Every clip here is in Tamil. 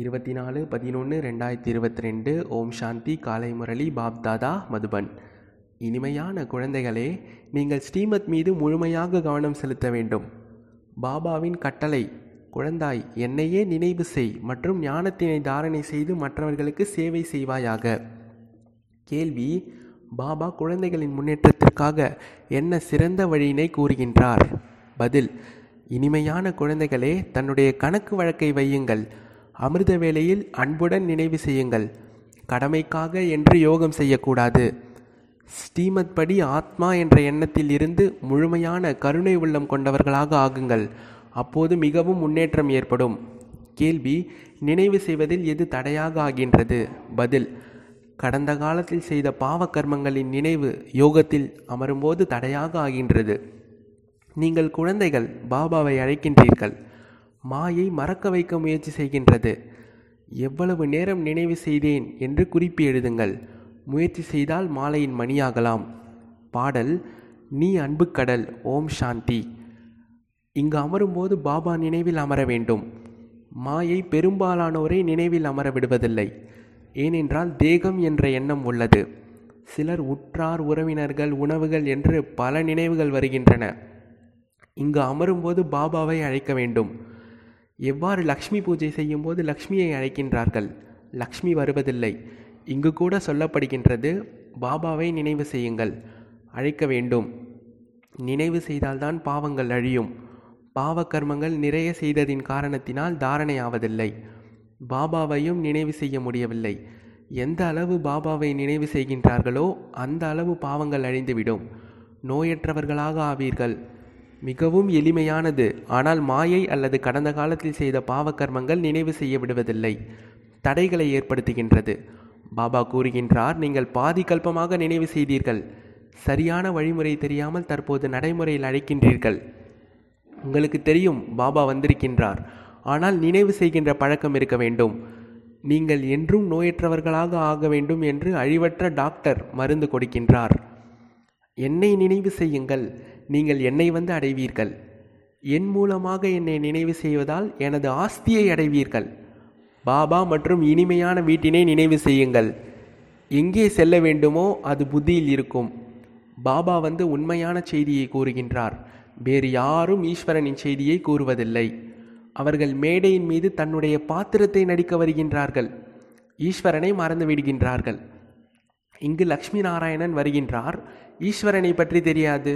இருபத்தி நாலு பதினொன்று ரெண்டாயிரத்தி இருபத்தி ரெண்டு ஓம் சாந்தி காலை முரளி பாப்தாதா மதுபன். இனிமையான குழந்தைகளே நீங்கள் ஸ்ரீமத் மீது முழுமையாக கவனம் செலுத்த வேண்டும். பாபாவின் கட்டளை குழந்தாய் என்னையே நினைவு செய் மற்றும் ஞானத்தினை தாரணை செய்து மற்றவர்களுக்கு சேவை செய்வாயாக. கேள்வி பாபா குழந்தைகளின் முன்னேற்றத்திற்காக என்ன சிறந்த வழியினை கூறுகின்றார்? பதில் இனிமையான குழந்தைகளே தன்னுடைய கணக்கு வழக்கை வையுங்கள். அமிர்த வேளையில் அன்புடன் நினைவு செய்யுங்கள். கடமைக்காக என்று யோகம் செய்யக்கூடாது. ஸ்ரீமத் படி ஆத்மா என்ற எண்ணத்தில் இருந்து முழுமையான கருணை உள்ளம் கொண்டவர்களாக ஆகுங்கள். அப்போது மிகவும் முன்னேற்றம் ஏற்படும். கேள்வி நினைவு செய்வதில் எது தடையாக ஆகின்றது? பதில் கடந்த காலத்தில் செய்த பாவ கர்மங்களின் நினைவு யோகத்தில் அமரும்போது தடையாக ஆகின்றது. நீங்கள் குழந்தைகள் பாபாவை அழைக்கின்றீர்கள். மாயை மறக்க வைக்க முயற்சி செய்கின்றது. எவ்வளவு நேரம் நினைவு செய்தேன் என்று குறிப்பு எழுதுங்கள். முயற்சி செய்தால் மாலையின் மணியாகலாம். பாடல் நீ அன்பு கடல் ஓம் சாந்தி. இங்கு அமரும்போது பாபா நினைவில் அமர வேண்டும். மாயை பெரும்பாலானோரை நினைவில் அமர விடுவதில்லை. ஏனென்றால் தேகம் என்ற எண்ணம் உள்ளது. சிலர் உற்றார் உறவினர்கள் உணவுகள் என்று பல நினைவுகள் வருகின்றன. இங்கு அமரும்போது பாபாவை அழைக்க வேண்டும். எவ்வாறு லக்ஷ்மி பூஜை செய்யும்போது லக்ஷ்மியை அழைக்கின்றார்கள்? லக்ஷ்மி வருவதில்லை. இங்கு கூட சொல்லப்படுகின்றது பாபாவை நினைவு செய்யுங்கள் அழைக்க வேண்டும். நினைவு செய்தால்தான் பாவங்கள் அழியும். பாவ கர்மங்கள் நிறைய செய்ததின் காரணத்தினால் தாரணை ஆவதில்லை. பாபாவையும் நினைவு செய்ய முடியவில்லை. எந்த அளவு பாபாவை நினைவு செய்கின்றார்களோ அந்த அளவு பாவங்கள் அழிந்துவிடும். நோயற்றவர்களாக ஆவீர்கள். மிகவும் எளிமையானது. ஆனால் மாயை அல்லது கடந்த காலத்தில் செய்த பாவக்கர்மங்கள் நினைவு செய்ய விடுவதில்லை. தடைகளை ஏற்படுத்துகின்றது. பாபா கூறுகின்றார் நீங்கள் பாதி கல்பமாக நினைவு செய்தீர்கள். சரியான வழிமுறை தெரியாமல் தற்போது நடைமுறையில் அழைக்கின்றீர்கள். உங்களுக்கு தெரியும் பாபா வந்திருக்கின்றார். ஆனால் நினைவு செய்கின்ற பழக்கம் இருக்க வேண்டும். நீங்கள் என்றும் நோயற்றவர்களாக ஆக வேண்டும் என்று அழிவற்ற டாக்டர் மருந்து கொடுக்கின்றார். என்னை நினைவு செய்யுங்கள். நீங்கள் என்னை வந்து அடைவீர்கள். என் மூலமாக என்னை நினைவு செய்வதால் எனது ஆஸ்தியை அடைவீர்கள். பாபா மற்றும் இனிமையான வீட்டினை நினைவு செய்யுங்கள். எங்கே செல்ல வேண்டுமோ அது புத்தியில் இருக்கும். பாபா வந்து உண்மையான செய்தியை கூறுகின்றார். வேறு யாரும் ஈஸ்வரனின் செய்தியை கூறுவதில்லை. அவர்கள் மேடையின் மீது தன்னுடைய பாத்திரத்தை நடிக்க வருகின்றார்கள். ஈஸ்வரனை மறந்து விடுகின்றார்கள் இங்கு லக்ஷ்மி நாராயணன் வருகின்றார். ஈஸ்வரனை பற்றி தெரியாது.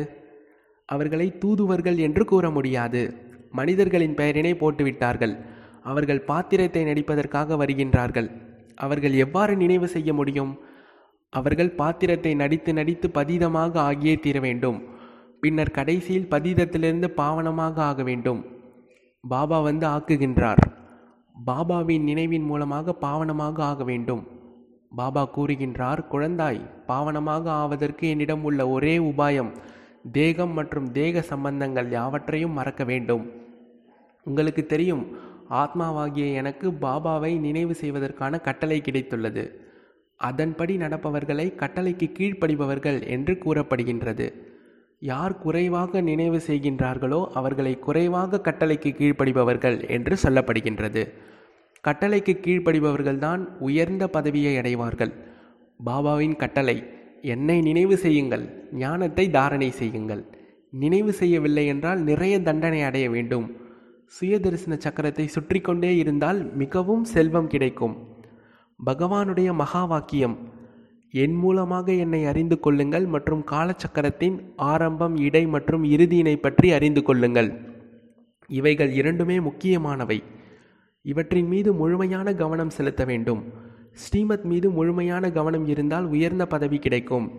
அவர்களை தூதுவர்கள் என்று கூற முடியாது. மனிதர்களின் பெயரினை போட்டுவிட்டார்கள். அவர்கள் பாத்திரத்தை நடிப்பதற்காக வருகின்றார்கள். அவர்கள் எவ்வாறு நினைவு செய்ய முடியும்? அவர்கள் பாத்திரத்தை நடித்து நடித்து பதீதமாக ஆகியே தீர வேண்டும். பின்னர் கடைசியில் பதீதத்திலிருந்து பாவனமாக ஆக வேண்டும். பாபா வந்து ஆக்குகின்றார். பாபாவின் நினைவின் மூலமாக பாவனமாக ஆக வேண்டும். பாபா கூறுகின்றார் குழந்தாய் பாவனமாக ஆவதற்கு என்னிடம் உள்ள ஒரே உபாயம் தேகம் மற்றும் தேக சம்பந்தங்கள் யாவற்றையும் மறக்க வேண்டும். உங்களுக்கு தெரியும் ஆத்மாவாகிய எனக்கு பாபாவை நினைவு செய்வதற்கான கட்டளை கிடைத்துள்ளது. அதன்படி நடப்பவர்களை கட்டளைக்கு கீழ்ப்படிபவர்கள் என்று கூறப்படுகின்றது. யார் குறைவாக நினைவு செய்கின்றார்களோ அவர்களை குறைவாக கட்டளைக்கு கீழ்ப்படிபவர்கள் என்று சொல்லப்படுகின்றது. கட்டளைக்கு கீழ்ப்படிபவர்கள்தான் உயர்ந்த பதவியை அடைவார்கள். பாபாவின் கட்டளை என்னை நினைவு செய்யுங்கள் ஞானத்தை தாரணை செய்யுங்கள். நினைவு செய்யவில்லை என்றால் நிறைய தண்டனை அடைய வேண்டும். சுயதரிசன சக்கரத்தை சுற்றி கொண்டே இருந்தால் மிகவும் செல்வம் கிடைக்கும். பகவானுடைய மகா வாக்கியம் என் மூலமாக என்னை அறிந்து கொள்ளுங்கள் மற்றும் காலச்சக்கரத்தின் ஆரம்பம் இடை மற்றும் இறுதியினை பற்றி அறிந்து கொள்ளுங்கள். இவைகள் இரண்டுமே முக்கியமானவை. இவற்றின் மீது முழுமையான கவனம் செலுத்த வேண்டும். ஸ்ரீமத் மீது முழுமையான கவனம் இருந்தால் உயர்ந்த பதவி கிடைக்கும்.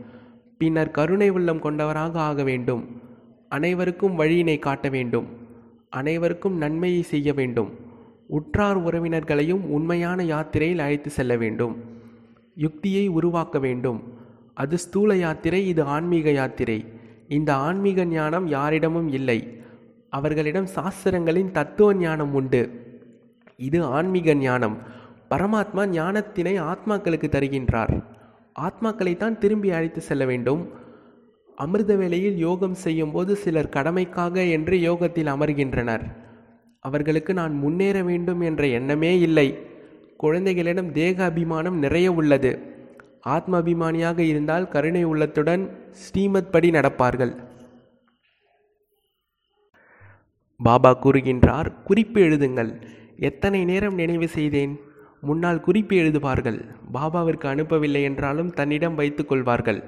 பின்னர் கருணை உள்ளம் கொண்டவராக ஆக வேண்டும். அனைவருக்கும் வழியினை காட்ட வேண்டும். அனைவருக்கும் நன்மையை செய்ய வேண்டும். உற்றார் உறவினர்களையும் உண்மையான யாத்திரையில் அழைத்து செல்ல வேண்டும். யுக்தியை உருவாக்க வேண்டும். அது ஸ்தூல யாத்திரை இது ஆன்மீக யாத்திரை. இந்த ஆன்மீக ஞானம் யாரிடமும் இல்லை. அவர்களிடம் சாஸ்திரங்களின் தத்துவ ஞானம் உண்டு. இது ஆன்மீக ஞானம். பரமாத்மா ஞானத்தினை ஆத்மாக்களுக்கு தருகின்றார். ஆத்மாக்களை தான் திரும்பி அழைத்து செல்ல வேண்டும். அமிர்த வேளையில் யோகம் செய்யும்போது சிலர் கடமைக்காக என்று யோகத்தில் அமர்கின்றனர். அவர்களுக்கு நான் முன்னேற வேண்டும் என்ற எண்ணமே இல்லை. குழந்தைகளிடம் தேக அபிமானம் நிறைய உள்ளது. ஆத்ம அபிமானியாக இருந்தால் கருணை உள்ளத்துடன் ஸ்ரீமத் படி நடப்பார்கள். பாபா கூறுகின்றார் குறிப்பு எழுதுங்கள். எத்தனை நேரம் நினைவு செய்தேன்? முன்னால் குறிப்பு எழுதுவார்கள். பாபாவிற்கு அனுப்பவில்லை என்றாலும் தன்னிடம் வைத்து கொள்வார்கள்.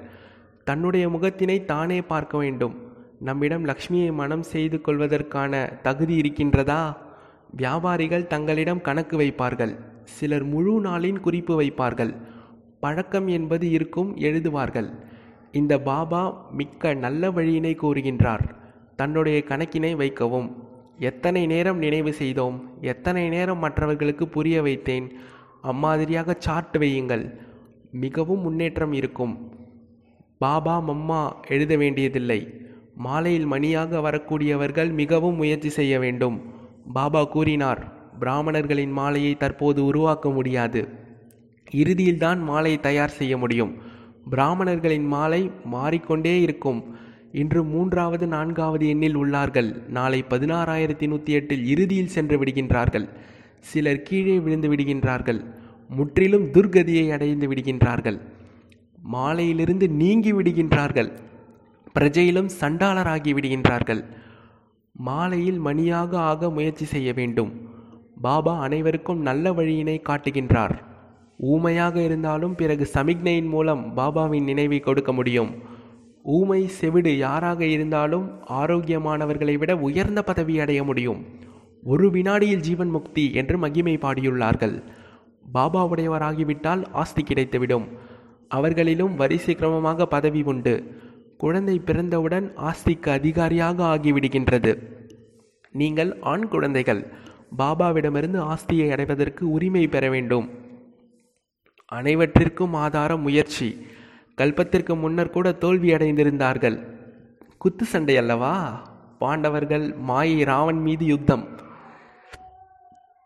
தன்னுடைய முகத்தினை தானே பார்க்க வேண்டும். நம்மிடம் லக்ஷ்மியை மனம் செய்து கொள்வதற்கான தகுதி இருக்கின்றதா? வியாபாரிகள் தங்களிடம் கணக்கு வைப்பார்கள். சிலர் முழு நாளின் குறிப்பு வைப்பார்கள். பழக்கம் என்பது இருக்கும் எழுதுவார்கள். இந்த பாபா மிக்க நல்ல வழியினை கூறுகின்றார் தன்னுடைய கணக்கினை வைக்கவும். எத்தனை நேரம் நினைவு செய்தோம் எத்தனை நேரம் மற்றவர்களுக்கு புரிய வைத்தேன் அம்மாதிரியாக சார்ட் வையுங்கள். மிகவும் முன்னேற்றம் இருக்கும். பாபா மம்மா எழுத வேண்டியதில்லை. மாலையில் மணியாக வரக்கூடியவர்கள் மிகவும் முயற்சி செய்ய வேண்டும். பாபா கூறினார் பிராமணர்களின் மாலையை தற்போது உருவாக்க முடியாது. இறுதியில்தான் மாலை தயார் செய்ய முடியும். பிராமணர்களின் மாலை மாறிக்கொண்டே இருக்கும். இன்று மூன்றாவது நான்காவது எண்ணில் உள்ளார்கள். நாளை பதினாறாயிரத்தி நூற்றி எட்டில் இறுதியில் சென்று விடுகின்றார்கள். சிலர் கீழே விழுந்து விடுகின்றார்கள். முற்றிலும் துர்கதியை அடைந்து விடுகின்றார்கள். மாலையிலிருந்து நீங்கி விடுகின்றார்கள். பிரஜையிலும் சண்டாளராகி விடுகின்றார்கள். மாலையில் மணியாக ஆக முயற்சி செய்ய வேண்டும். பாபா அனைவருக்கும் நல்ல வழியினை காட்டுகின்றார். ஊமையாக இருந்தாலும் பிறகு சமிக்ஞையின் மூலம் பாபாவின் நினைவை கொடுக்க முடியும். ஊமை செவிடு யாராக இருந்தாலும் ஆரோக்கியமானவர்களை விட உயர்ந்த பதவி அடைய முடியும். ஒரு வினாடியில் ஜீவன் முக்தி என்று மகிமை பாடியுள்ளார்கள். பாபாவுடையவராகிவிட்டால் ஆஸ்தி கிடைத்துவிடும். அவர்களிலும் வரிசை கிரமமாக பதவி உண்டு. குழந்தை பிறந்தவுடன் ஆஸ்திக்கு அதிகாரியாக ஆகிவிடுகின்றது. நீங்கள் ஆண் குழந்தைகள். பாபாவிடமிருந்து ஆஸ்தியை அடைவதற்கு உரிமை பெற வேண்டும். அனைவற்றிற்கும் ஆதாரம் முயற்சி. கல்பத்திற்கு முன்னர் கூட தோல்வி அடைந்திருந்தார்கள் குத்து சண்டை அல்லவா? பாண்டவர்கள் மாயை ராவன் மீது யுத்தம்.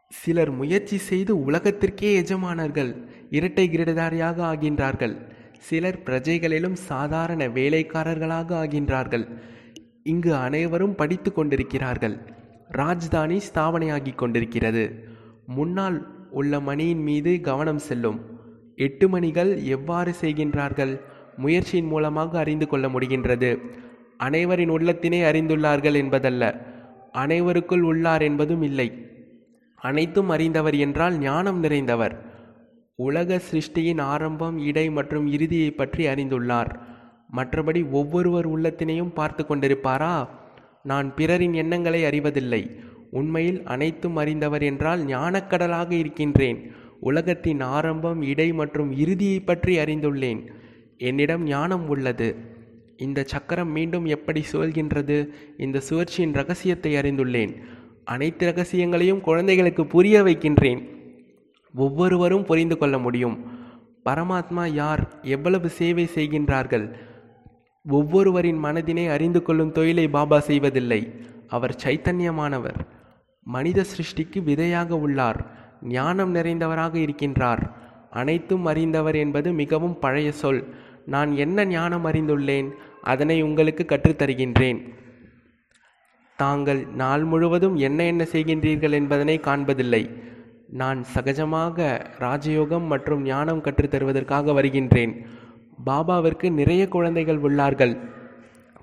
சிலர் முயற்சி செய்து உலகத்திற்கே எஜமானர்கள் இரட்டை கிரீடதாரியாக ஆகின்றார்கள். சிலர் பிரஜைகளிலும் சாதாரண வேலைக்காரர்களாக ஆகின்றார்கள். இங்கு அனைவரும் படித்து கொண்டிருக்கிறார்கள். ராஜ்தானி ஸ்தாபனையாகி கொண்டிருக்கிறது. முன்னால் உள்ள மணியின் மீது கவனம் செல்லும். எட்டு மணிகள் எவ்வாறு செய்கின்றார்கள்? முயற்சியின் மூலமாக அறிந்து கொள்ள முடிகின்றது. அனைவரின் உள்ளத்தினை அறிந்துள்ளார்கள் என்பதல்ல. அனைவருக்குள் உள்ளார் என்பதும் இல்லை. அனைத்தும் அறிந்தவர் என்றால் ஞானம் நிறைந்தவர். உலக சிருஷ்டியின் ஆரம்பம் இடை மற்றும் இறுதியை பற்றி அறிந்துள்ளார். மற்றபடி ஒவ்வொருவர் உள்ளத்தினையும் பார்த்து கொண்டிருப்பாரா? நான் பிறரின் எண்ணங்களை அறிவதில்லை. உண்மையில் அனைத்தும் அறிந்தவர் என்றால் ஞானக்கடலாக இருக்கின்றேன். உலகத்தின் ஆரம்பம் இடை மற்றும் இறுதியை பற்றி அறிந்துள்ளேன். என்னிடம் ஞானம் உள்ளது. இந்த சக்கரம் மீண்டும் எப்படி சுழல்கின்றது? இந்த சுழற்சியின் ரகசியத்தை அறிந்துள்ளேன். அனைத்து ரகசியங்களையும் குழந்தைகளுக்கு புரிய வைக்கின்றேன். ஒவ்வொருவரும் புரிந்து கொள்ள முடியும். பரமாத்மா யார்? எவ்வளவு சேவை செய்கின்றார்கள்? ஒவ்வொருவரின் மனதினை அறிந்து கொள்ளும் தொழிலை பாபா செய்வதில்லை. அவர் சைத்தன்யமானவர். மனித சிருஷ்டிக்கு விதையாக உள்ளார். ஞானம் நிறைந்தவராக இருக்கின்றார். அனைத்தும் அறிந்தவர் என்பது மிகவும் பழைய சொல். நான் என்ன ஞானம் அறிந்துள்ளேன் அதனை உங்களுக்கு கற்றுத்தருகின்றேன். தாங்கள் நாள் முழுவதும் என்ன என்ன செய்கின்றீர்கள் என்பதனை காண்பதில்லை. நான் சகஜமாக ராஜயோகம் மற்றும் ஞானம் கற்றுத்தருவதற்காக வருகின்றேன். பாபாவிற்கு நிறைய குழந்தைகள் உள்ளார்கள்.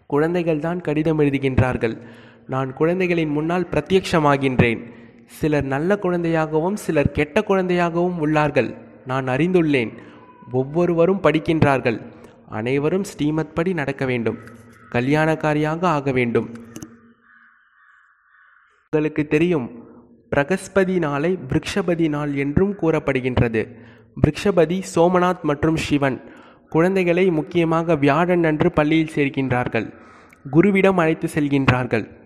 குழந்தைகள் தான் கடிதம் எழுதுகின்றார்கள். நான் குழந்தைகளின் முன்னால் பிரத்யக்ஷமாகின்றேன். சிலர் நல்ல குழந்தையாகவும் சிலர் கெட்ட குழந்தையாகவும் உள்ளார்கள். நான் அறிந்துள்ளேன் ஒவ்வொருவரும் படிக்கின்றார்கள். அனைவரும் ஸ்ரீமத் படி நடக்க வேண்டும் கல்யாணக்காரியாக ஆக வேண்டும். உங்களுக்கு தெரியும் பிரகஸ்பதி நாளை பிரிக்ஷபதி நாள் என்றும் கூறப்படுகின்றது. பிரிக்ஷபதி சோமநாத் மற்றும் சிவன் குழந்தைகளை முக்கியமாக வியாழன் அன்று பள்ளியில் சேர்க்கின்றார்கள். குருவிடம் அழைத்து செல்கின்றார்கள்.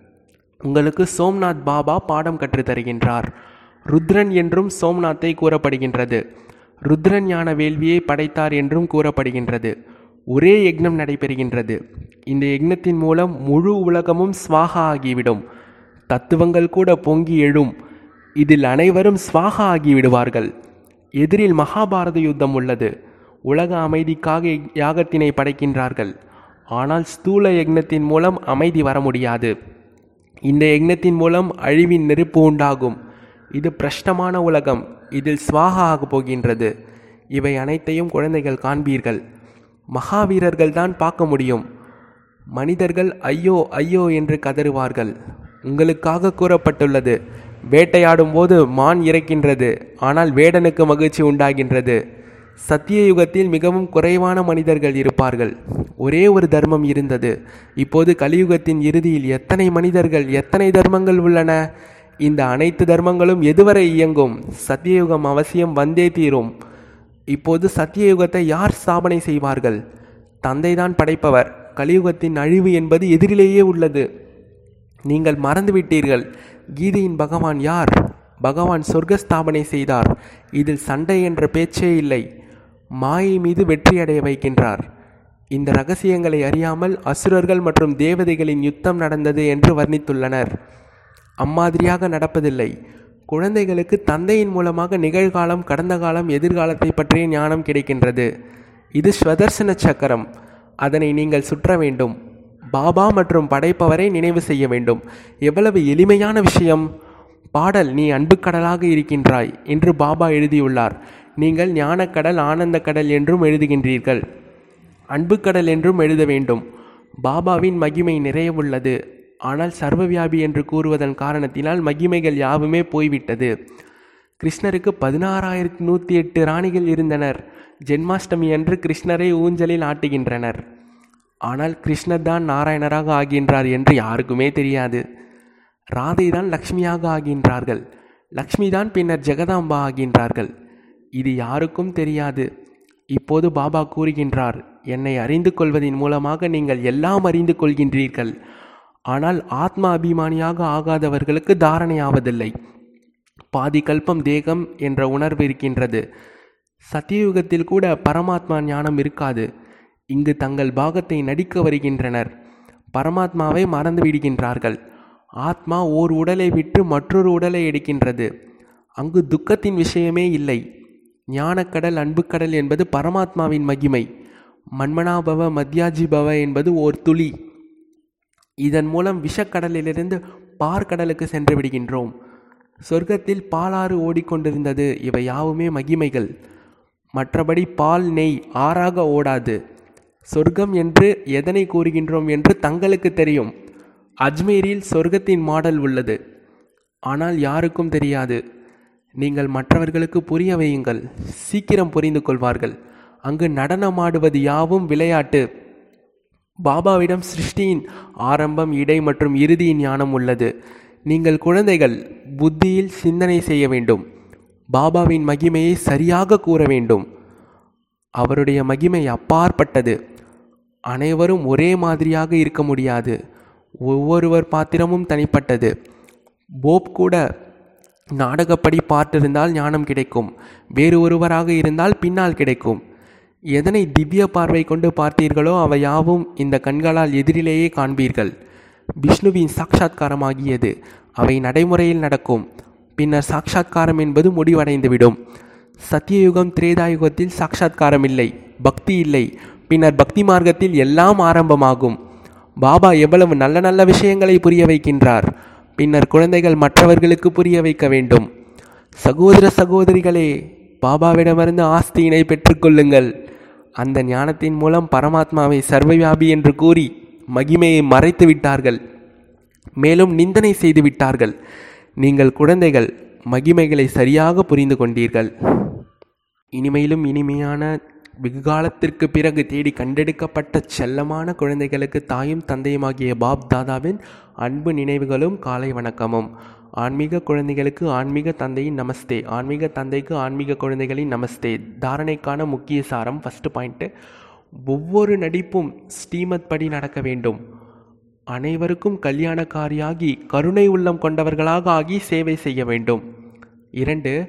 உங்களுக்கு சோம்நாத் பாபா பாடம் கற்றுத்தருகின்றார் ருத்ரன் என்றும் சோம்நாத்தை கூறப்படுகின்றது. ருத்ரன் ஞான வேள்வியை படைத்தார் என்றும் கூறப்படுகின்றது. ஒரே யக்னம் நடைபெறுகின்றது. இந்த யக்னத்தின் மூலம் முழு உலகமும் ஸ்வாகா ஆகிவிடும். தத்துவங்கள் கூட பொங்கி எழும். இதில் அனைவரும் ஸ்வாகா ஆகிவிடுவார்கள். எதிரில் மகாபாரத யுத்தம் உள்ளது. உலக அமைதிக்காக யாகத்தினை படைக்கின்றார்கள். ஆனால் ஸ்தூல யக்னத்தின் மூலம் அமைதி வர முடியாது. இந்த யக்னத்தின் மூலம் அழிவின் நெருப்பு உண்டாகும். இது பிரஷ்டமான உலகம். இதில் ஸ்வாகா ஆகப் போகின்றது. இவை அனைத்தையும் குழந்தைகள் காண்பீர்கள். மகாவீரர்கள் தான் பார்க்க முடியும். மனிதர்கள் ஐயோ ஐயோ என்று கதறுவார்கள். உங்களுக்காக கூறப்பட்டுள்ளது. வேட்டையாடும் போது மான் இறக்கின்றது. ஆனால் வேடனுக்கு மகிழ்ச்சி உண்டாகின்றது. சத்திய யுகத்தில் மிகவும் குறைவான மனிதர்கள் இருப்பார்கள். ஒரே ஒரு தர்மம் இருந்தது. இப்போது கலியுகத்தின் இறுதியில் எத்தனை மனிதர்கள் எத்தனை தர்மங்கள் உள்ளன? இந்த அனைத்து தர்மங்களும் எதுவரை இயங்கும்? சத்தியயுகம் அவசியம் வந்தே தீரும். இப்போது சத்தியயுகத்தை யார் ஸ்தாபனை செய்வார்கள்? தந்தைதான் படைப்பவர். கலியுகத்தின் அழிவு என்பது எதிரிலேயே உள்ளது. நீங்கள் மறந்துவிட்டீர்கள். கீதையின் பகவான் யார்? பகவான் சொர்க்க ஸ்தாபனை செய்தார். இதில் சண்டை என்ற பேச்சே இல்லை. மாயை மீது வெற்றியடைய வைக்கின்றார். இந்த ரகசியங்களை அறியாமல் அசுரர்கள் மற்றும் தேவதைகளின் யுத்தம் நடந்தது என்று வர்ணித்துள்ளனர். அம்மாதிரியாக நடப்பதில்லை. குழந்தைகளுக்கு தந்தையின் மூலமாக நிகழ்காலம் கடந்த காலம் எதிர்காலத்தை பற்றிய ஞானம் கிடைக்கின்றது. இது ஸ்வதர்சன சக்கரம். அதனை நீங்கள் சுற்ற வேண்டும். பாபா மற்றும் படைப்பவரை நினைவு செய்ய வேண்டும். எவ்வளவு எளிமையான விஷயம். பாடல் நீ அன்புக்கடலாக இருக்கின்றாய் என்று பாபா எழுதியுள்ளார். நீங்கள் ஞானக்கடல் ஆனந்த கடல் என்றும் எழுதுகின்றீர்கள். அன்பு கடல் என்றும் எழுத வேண்டும். பாபாவின் மகிமை நிறைய உள்ளது ஆனால் சர்வவியாபி என்று கூறுவதன் காரணத்தினால் மகிமைகள் யாவுமே போய்விட்டது. கிருஷ்ணருக்கு பதினாறாயிரத்தி நூற்றி எட்டு ராணிகள் இருந்தனர். ஜென்மாஷ்டமி அன்று கிருஷ்ணரை ஊஞ்சலில் ஆட்டுகின்றனர். ஆனால் கிருஷ்ணர் தான் நாராயணராக ஆகின்றார் என்று யாருக்குமே தெரியாது. ராதை தான் லக்ஷ்மியாக ஆகின்றார்கள். லக்ஷ்மி தான் பின்னர் ஜெகதாம்பா ஆகின்றார்கள். இது யாருக்கும் தெரியாது. இப்போது பாபா கூறுகின்றார் என்னை அறிந்து கொள்வதின் மூலமாக நீங்கள் எல்லாம் அறிந்து கொள்கின்றீர்கள். ஆனால் ஆத்மா அபிமானியாக ஆகாதவர்களுக்கு தாரணையாவதில்லை. பாதி கல்பம் தேகம் என்ற உணர்வு இருக்கின்றது. சத்தியுகத்தில் கூட பரமாத்மா ஞானம் இருக்காது. இங்கு தங்கள் பாகத்தை நடிக்க வருகின்றனர். பரமாத்மாவை மறந்து விடுகின்றார்கள். ஆத்மா ஓர் உடலை விட்டு மற்றொரு உடலை எடுக்கின்றது. அங்கு துக்கத்தின் விஷயமே இல்லை. ஞானக்கடல் அன்புக்கடல் என்பது பரமாத்மாவின் மகிமை. மன்மனாபவ மத்யாஜிபவ என்பது ஓர் துளி. இதன் மூலம் விஷக்கடலிலிருந்து பார்க்கடலுக்கு சென்று விடுகின்றோம். சொர்க்கத்தில் பாலாறு ஓடிக்கொண்டிருந்தது. இவை யாவுமே மகிமைகள். மற்றபடி பால் நெய் ஆறாக ஓடாது. சொர்க்கம் என்று எதனை கூறுகின்றோம் என்று தங்களுக்கு தெரியும். அஜ்மீரில் சொர்க்கத்தின் மாடல் உள்ளது. ஆனால் யாருக்கும் தெரியாது. நீங்கள் மற்றவர்களுக்கு புரிய வையுங்கள். சீக்கிரம் புரிந்து கொள்வார்கள். அங்கு நடனமாடுவது யாவும் விளையாட்டு. பாபாவிடம் சிருஷ்டியின் ஆரம்பம் இடை மற்றும் இறுதியின் ஞானம் உள்ளது. நீங்கள் குழந்தைகள் புத்தியில் சிந்தனை செய்ய வேண்டும். பாபாவின் மகிமையை சரியாக கூற வேண்டும். அவருடைய மகிமை அப்பாற்பட்டது. அனைவரும் ஒரே மாதிரியாக இருக்க முடியாது. ஒவ்வொருவர் பாத்திரமும் தனிப்பட்டது. போப் கூட நாடகப்படி பார்த்திருந்தால் ஞானம் கிடைக்கும். வேறு ஒருவராக இருந்தால் பின்னால் கிடைக்கும். எதனை திவ்ய பார்வை கொண்டு பார்த்தீர்களோ அவை யாவும் இந்த கண்களால் எதிரிலேயே காண்பீர்கள். விஷ்ணுவின் சாட்சா்காரமாகியது அவை நடைமுறையில் நடக்கும். பின்னர் சாட்சா்காரம் என்பது முடிவடைந்துவிடும். சத்தியயுகம் திரேதாயுகத்தில் சாட்சா்காரம் இல்லை. பக்தி இல்லை. பின்னர் பக்தி மார்க்கத்தில் எல்லாம் ஆரம்பமாகும். பாபா எவ்வளவு நல்ல நல்ல விஷயங்களை புரிய வைக்கின்றார். பின்னர் குழந்தைகள் மற்றவர்களுக்கு புரிய வைக்க வேண்டும். சகோதர சகோதரிகளே பாபாவிடமிருந்து ஆஸ்தியினை பெற்றுக்கொள்ளுங்கள். அந்த ஞானத்தின் மூலம் பரமாத்மாவை சர்வவியாபி என்று கூறி மகிமையை மறைத்து விட்டார்கள். மேலும் நிந்தனை செய்து விட்டார்கள். நீங்கள் குழந்தைகள் மகிமைகளை சரியாக புரிந்து கொண்டீர்கள். இனிமையிலும் இனிமையான வெகு காலத்திற்கு பிறகு தேடி கண்டெடுக்கப்பட்ட செல்லமான குழந்தைகளுக்கு தாயும் தந்தையுமாகிய பாப் தாதாவின் அன்பு நினைவுகளும் காலை வணக்கமும். ஆன்மீக குழந்தைகளுக்கு ஆன்மீக தந்தையின் நமஸ்தே. ஆன்மீக தந்தைக்கு ஆன்மீக குழந்தைகளின் நமஸ்தே. தாரணைக்கான முக்கிய சாரம் ஃபஸ்ட்டு பாயிண்ட்டு ஒவ்வொரு நடிப்பும் ஸ்ரீமத் படி நடக்க வேண்டும். அனைவருக்கும் கல்யாணக்காரியாகி கருணை உள்ளம் கொண்டவர்களாக ஆகி சேவை செய்ய வேண்டும். இரண்டு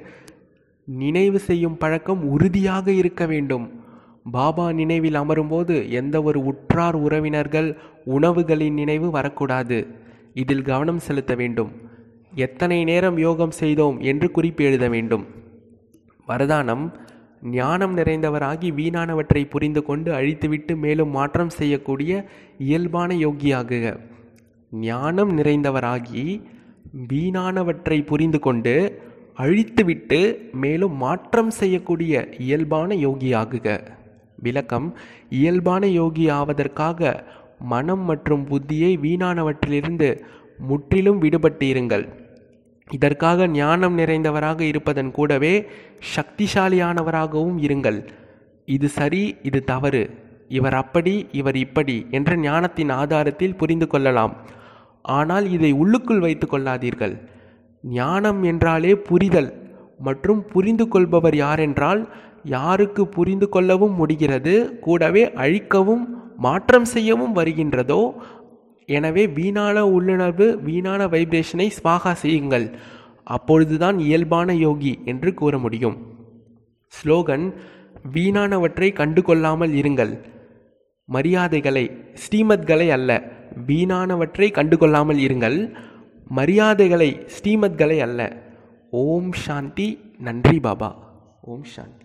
நினைவு செய்யும் பழக்கம் உறுதியாக இருக்க வேண்டும். பாபா நினைவில் அமரும்போது எந்த ஒரு உற்றார் உறவினர்கள் உணவுகளின் நினைவு வரக்கூடாது. இதில் கவனம் செலுத்த வேண்டும். எத்தனை நேரம் யோகம் செய்தோம் என்று குறிப்பு எழுத வேண்டும். வரதானம் ஞானம் நிறைந்தவராகி வீணானவற்றை புரிந்து கொண்டு அழித்துவிட்டு மேலும் மாற்றம் செய்யக்கூடிய இயல்பான யோகியாகுக. ஞானம் நிறைந்தவராகி வீணானவற்றை புரிந்து கொண்டு அழித்துவிட்டு மேலும் மாற்றம் செய்யக்கூடிய இயல்பான யோகியாகுக. விளக்கம் இயல்பான யோகி ஆவதற்காக மனம் மற்றும் புத்தியை வீணானவற்றிலிருந்து முற்றிலும் விடுபட்டு இருங்கள். இதற்காக ஞானம் நிறைந்தவராக இருப்பதன் கூடவே சக்திசாலியானவராகவும் இருங்கள். இது சரி இது தவறு. இவர் அப்படி இவர் இப்படி என்ற ஞானத்தின் ஆதாரத்தில் புரிந்து கொள்ளலாம். ஆனால் இதை உள்ளுக்குள் வைத்து கொள்ளாதீர்கள். ஞானம் என்றாலே புரிதல் மற்றும் புரிந்து கொள்பவர் யாரென்றால் யாருக்கு புரிந்து கொள்ளவும் முடிகிறது கூடவே அழிக்கவும் மாற்றம் செய்யவும் வருகின்றதோ? எனவே வீணான உள்ளுணர்வு வீணான வைப்ரேஷனை ஸ்வாகா செய்யுங்கள். அப்பொழுதுதான் இயல்பான யோகி என்று கூற முடியும். ஸ்லோகன் வீணானவற்றை கண்டு கொள்ளாமல் இருங்கள். மரியாதைகளை ஸ்ரீமத்களை அல்ல வீணானவற்றை கண்டு கொள்ளாமல் இருங்கள். மரியாதைகளை ஸ்ரீமத்களை அல்ல. ஓம் சாந்தி நன்றி பாபா. ஓம் சாந்தி.